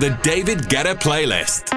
The David Guetta playlist.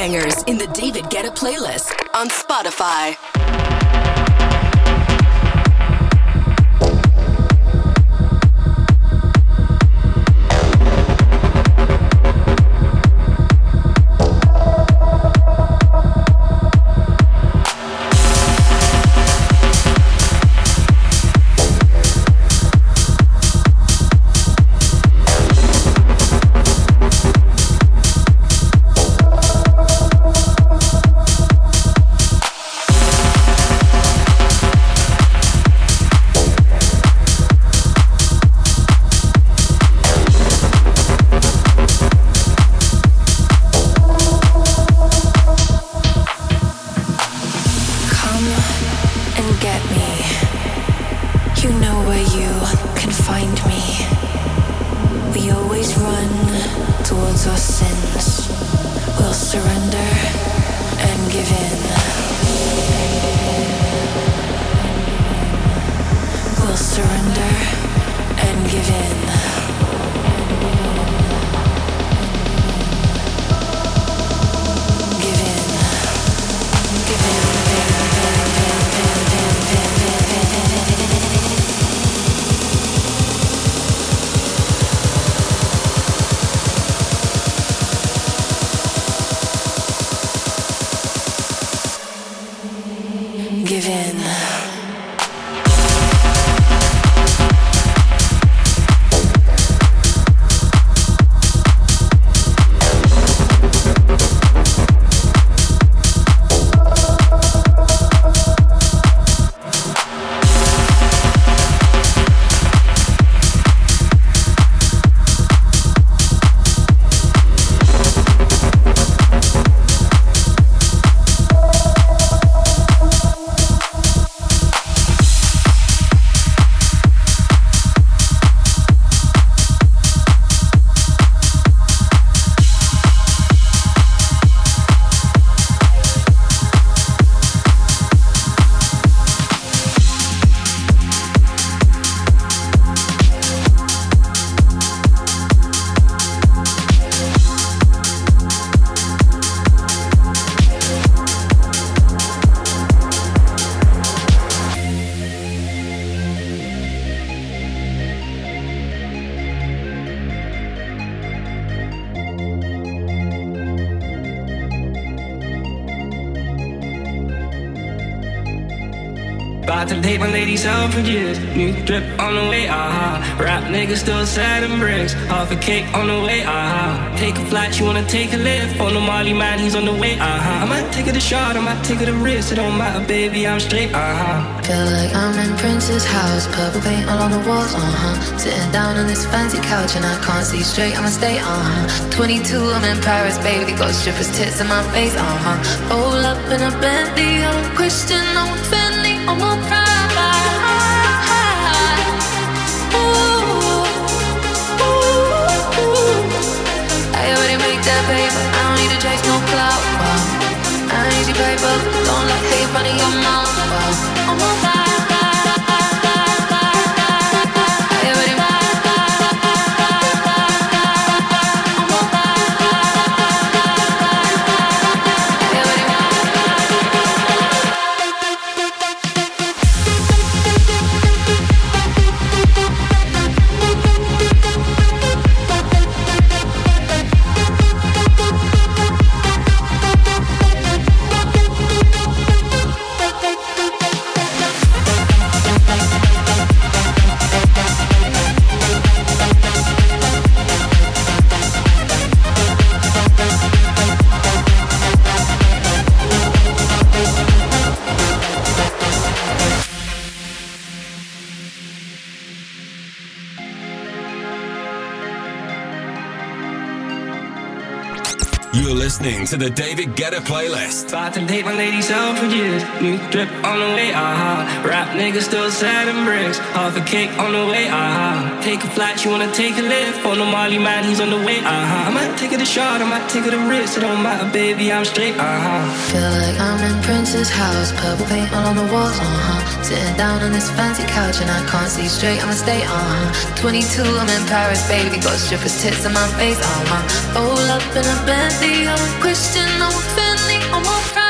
Bangers in the David Guetta playlist on Spotify. Aha. Uh-huh. Nigga still and bricks. Half a cake on the way, aha. Uh-huh. Take a flight, you wanna take a lift. On the Molly man, he's on the way. Uh-huh. I might take it a shot, I might take it a risk. It don't matter, baby, I'm straight, uh huh. Feel like I'm in Prince's house. Purple paint all on the walls, uh huh. Sitting down on this fancy couch and I can't see straight, I'ma stay, uh huh. 22, I'm in Paris, baby. Got strippers' tits in my face, uh huh. Roll up in a Bentley, I'm a Christian, I'm a to chase no clout. Wow. I need your paper. Don't let hate run in your mouth. Wow. I'm on fire. To the David Guetta playlist. About to date my lady Selfridges. New drip on the way, aha. Uh-huh. Rap niggas still sad and bricks. Half a cake on the way, aha. Uh-huh. Take a flight, you wanna take a lift. On the Molly man, he's on the way, aha. Uh-huh. I might take it a shot, I might take it a risk. It don't matter, baby, I'm straight, aha. Feel like I'm in Prince's house. Purple paint all on the walls, uh huh. Sitting down on this fancy couch and I can't see straight, I'ma stay, uh huh. 22, I'm in Paris, baby. Got strippers' tits in my face, uh huh. Roll up in a Bentley, I'm Christian, I'm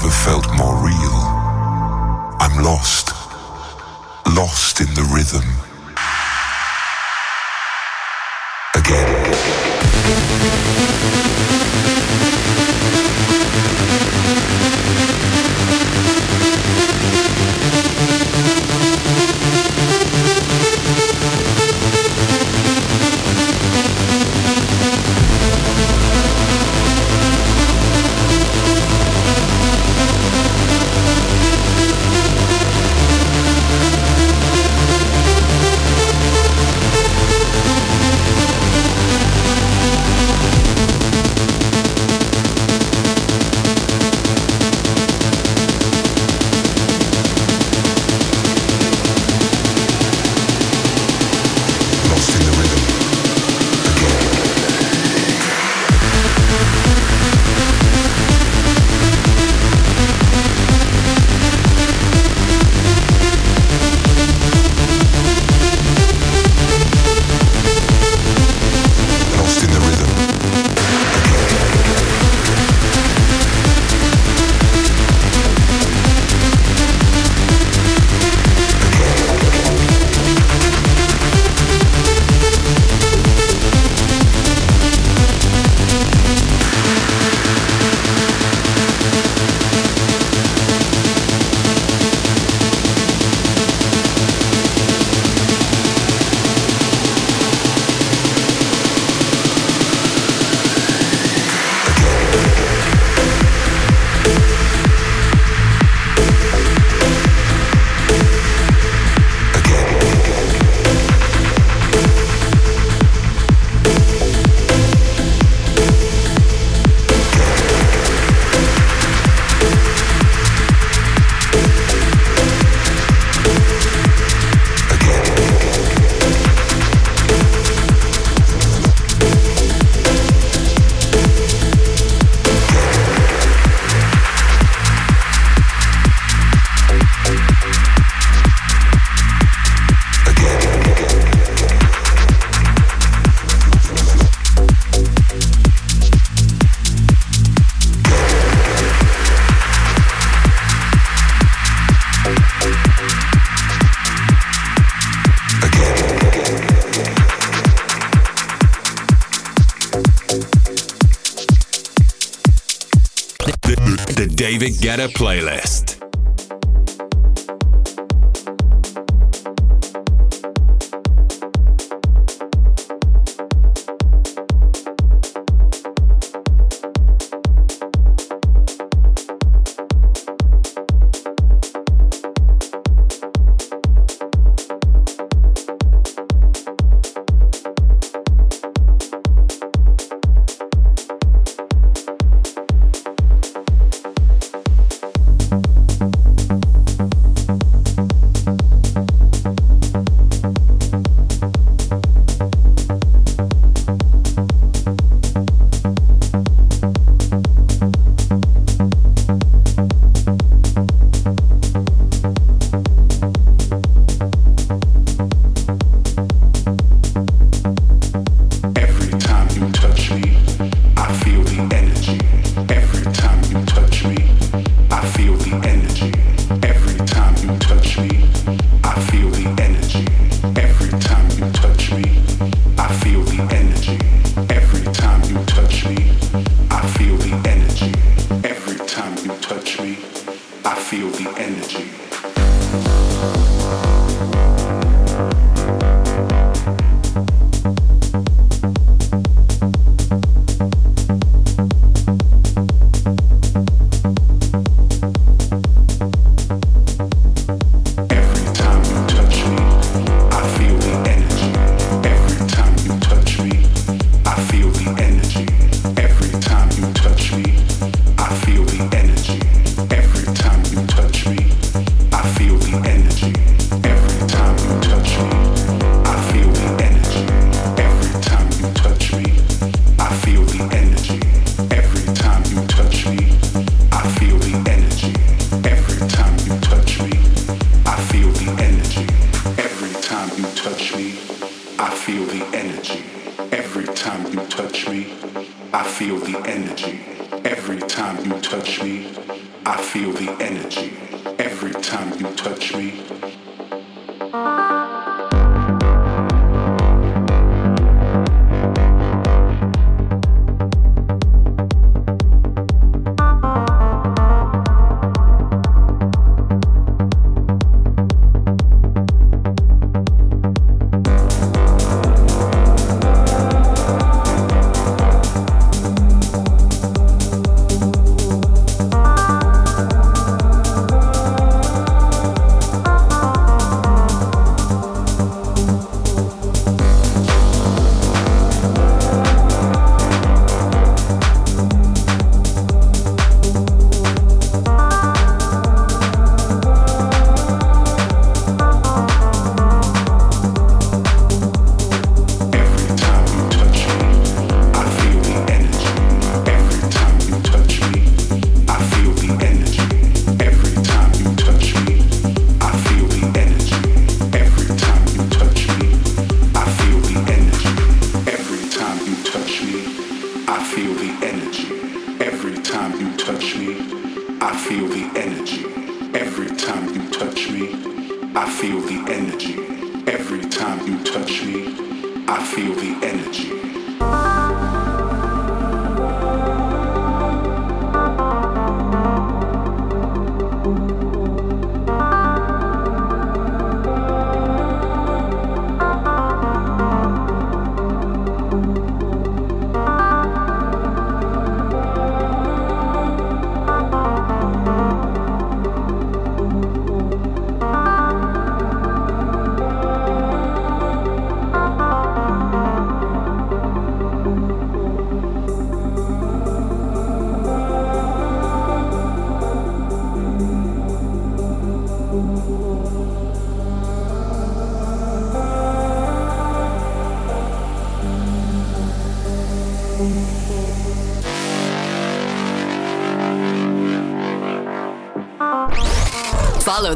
David lost, lost in the better playlist.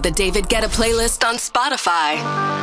The David Guetta playlist on Spotify.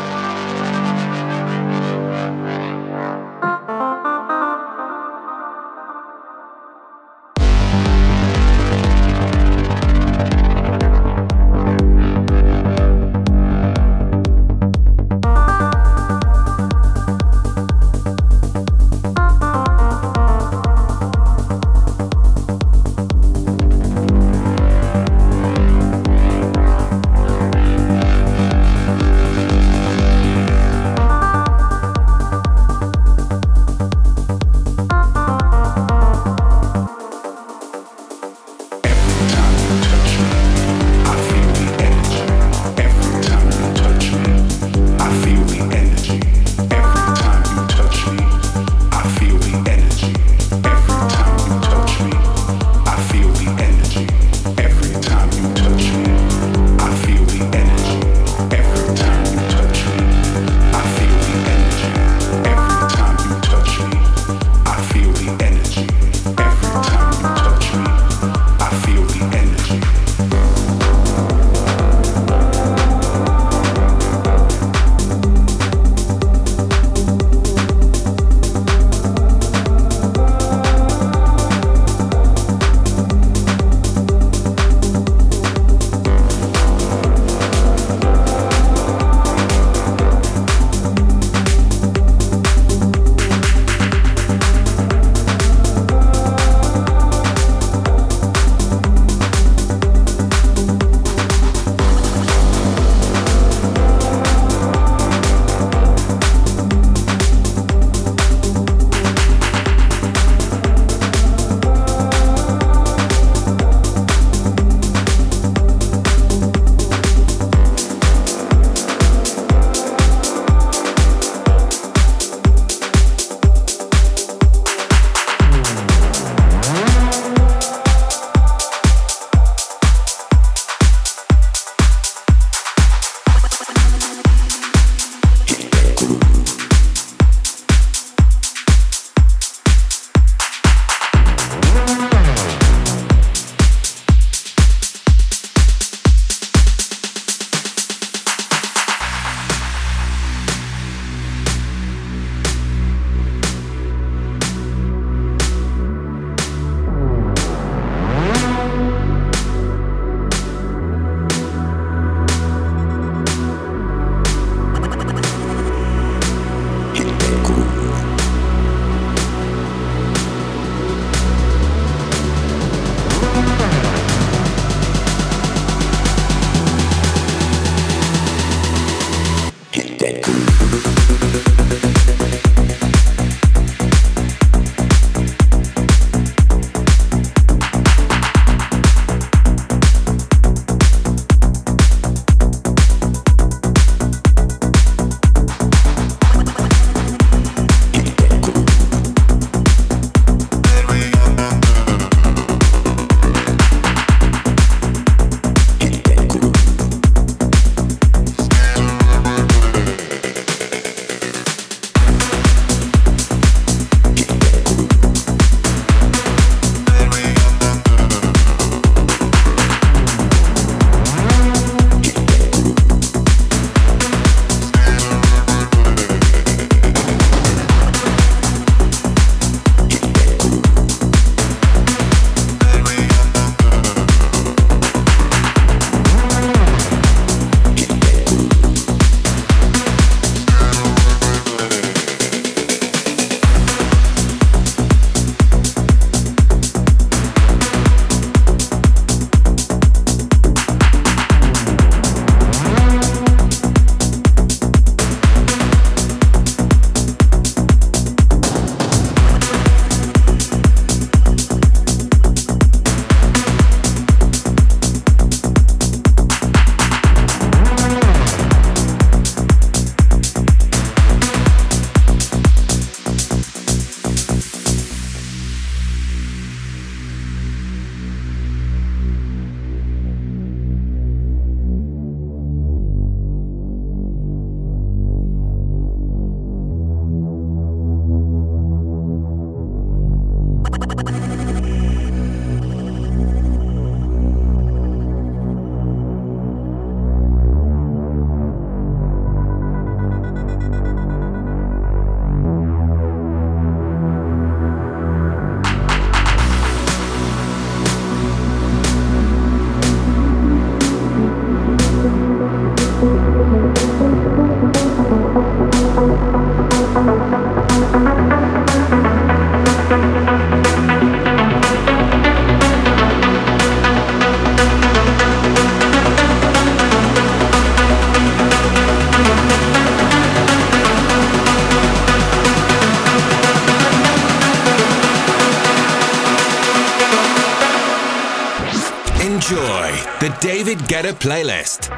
Playlist.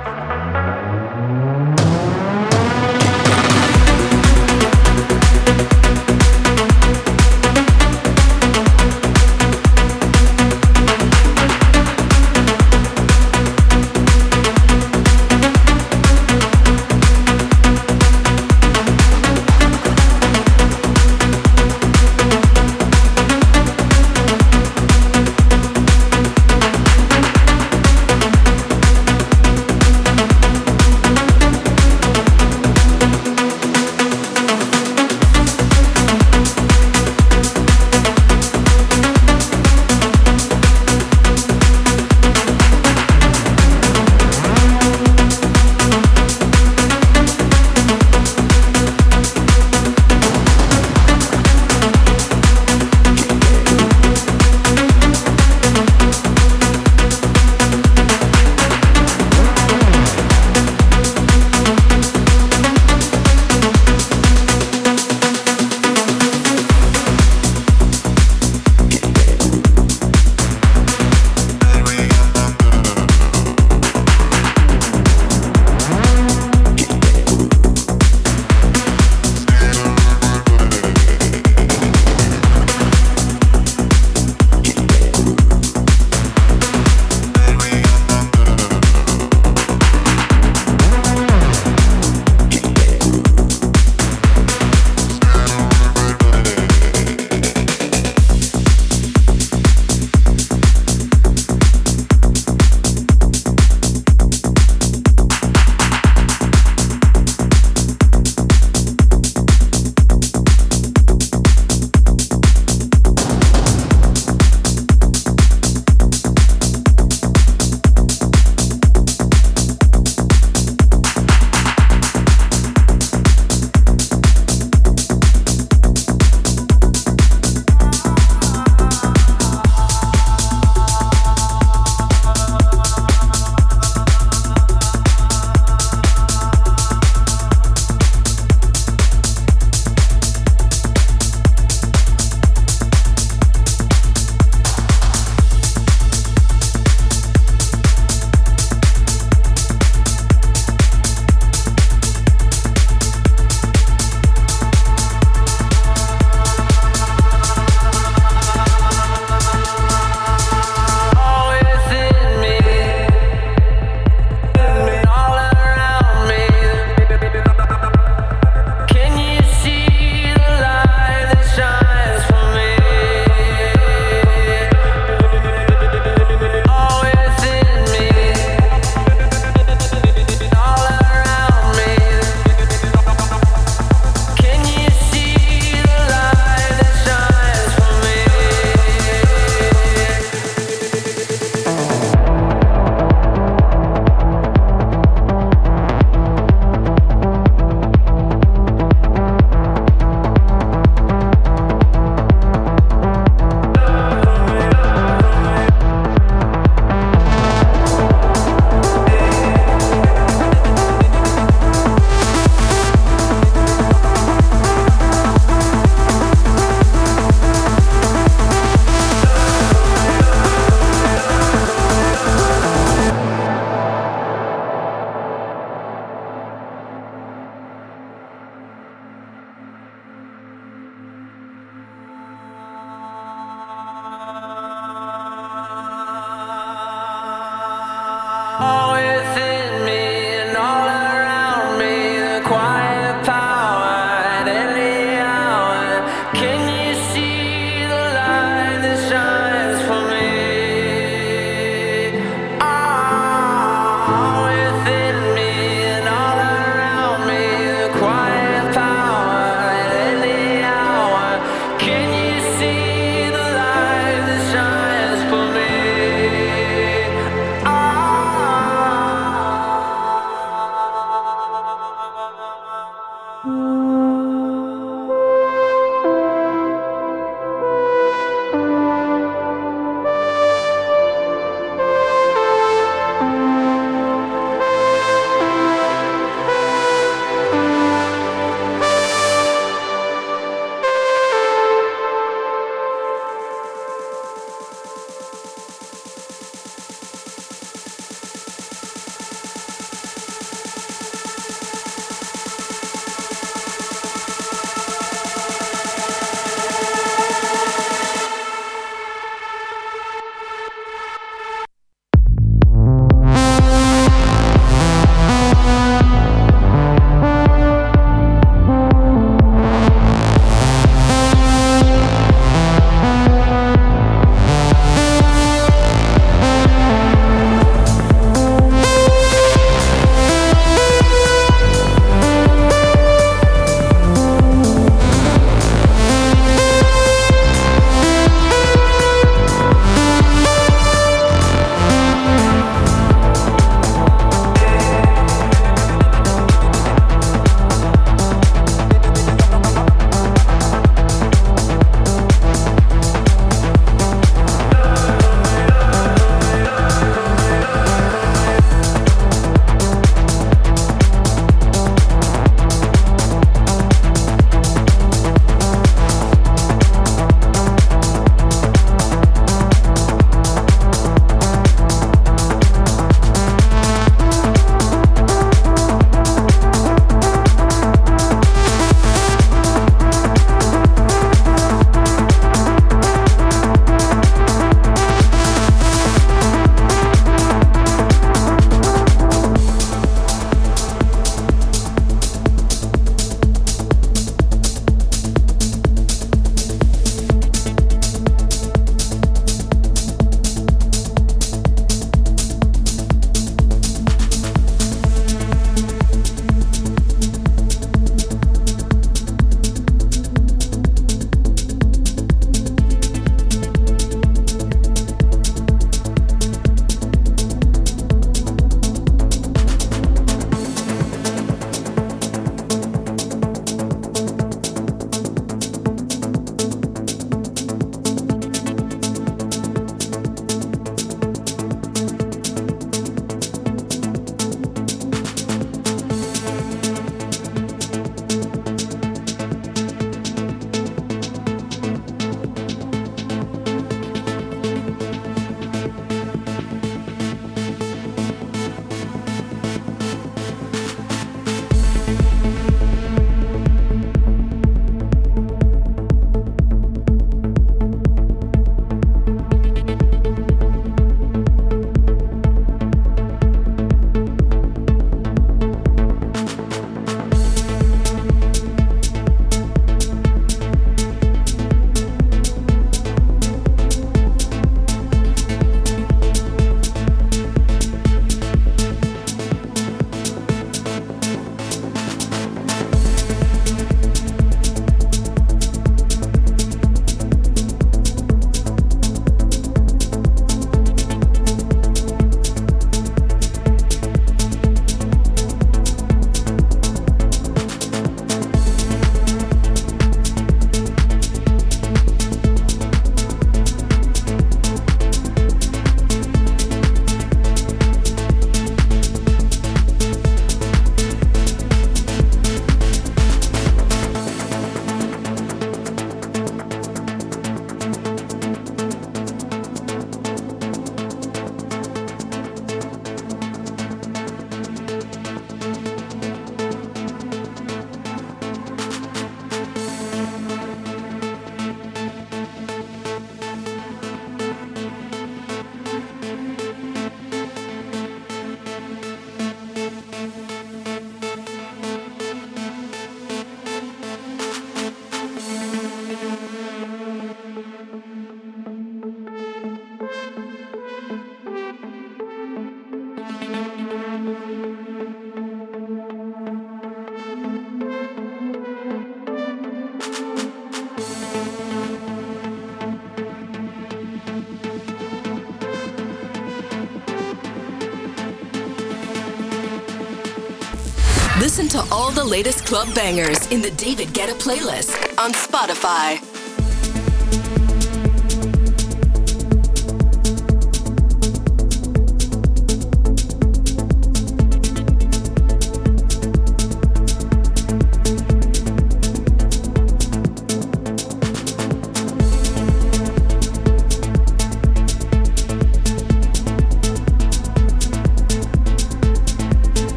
To all the latest club bangers in the David Guetta playlist on Spotify.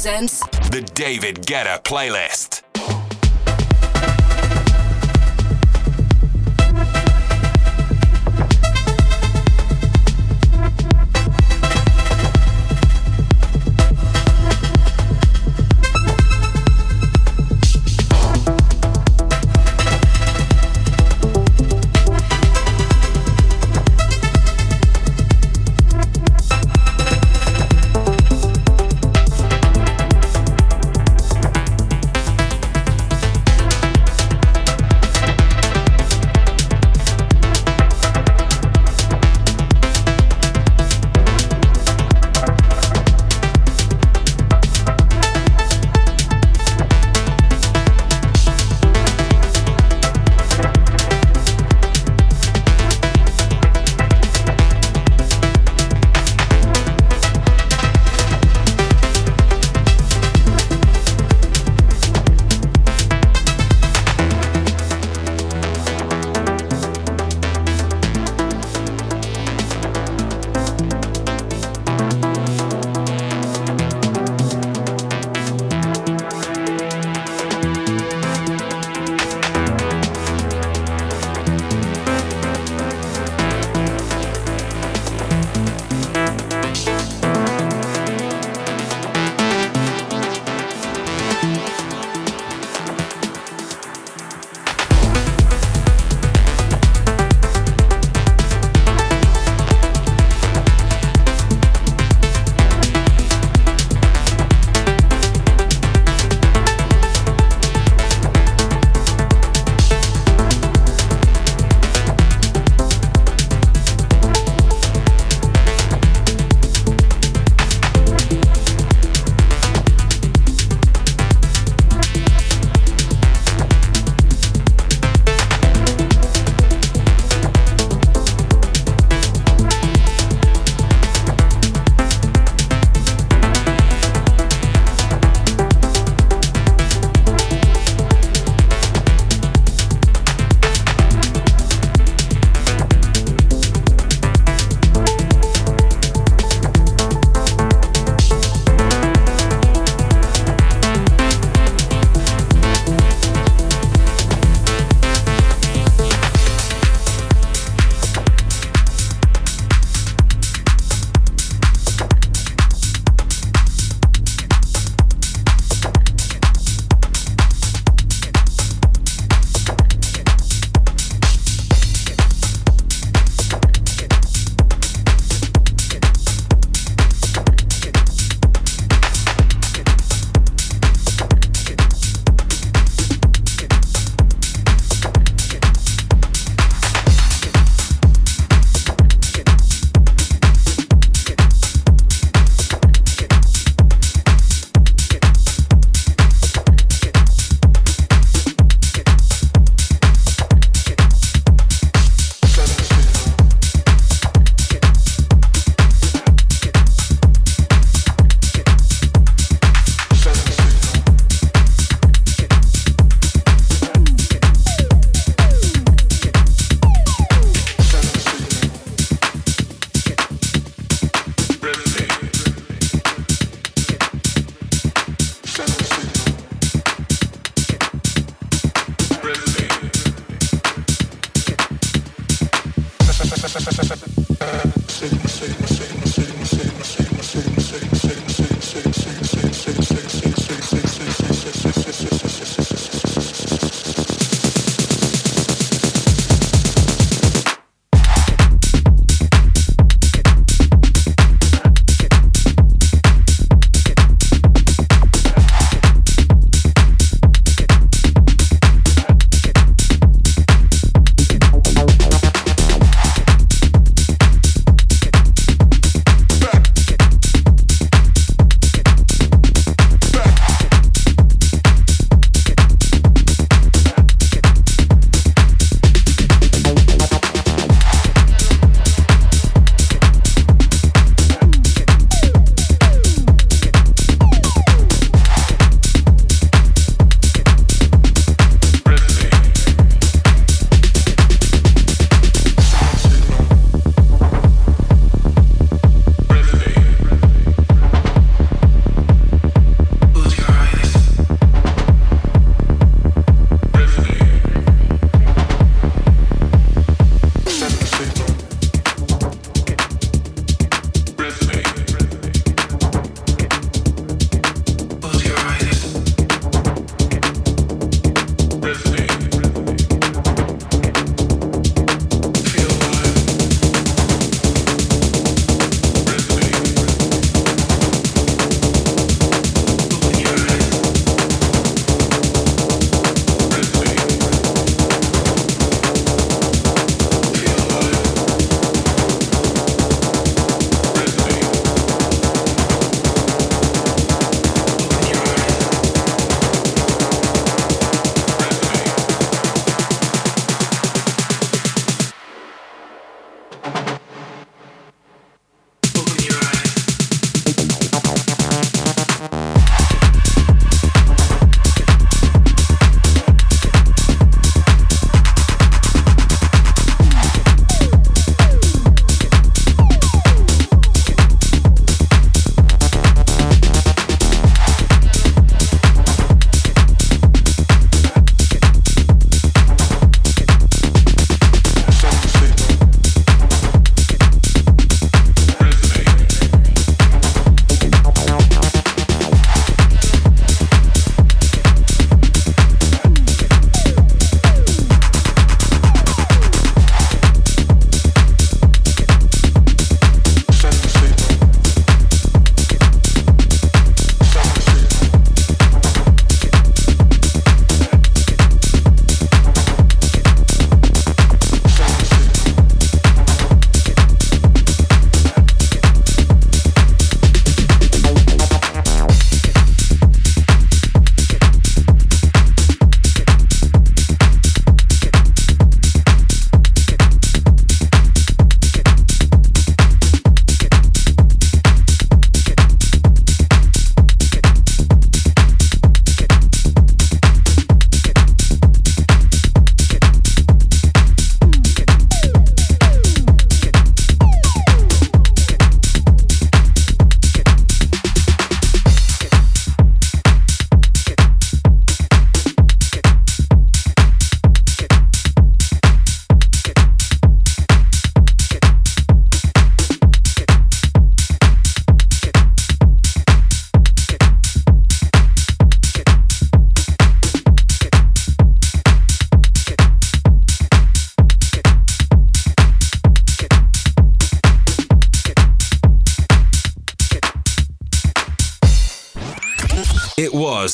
Presents The David Guetta Playlist.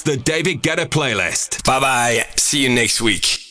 The David Guetta playlist. Bye bye. See you next week.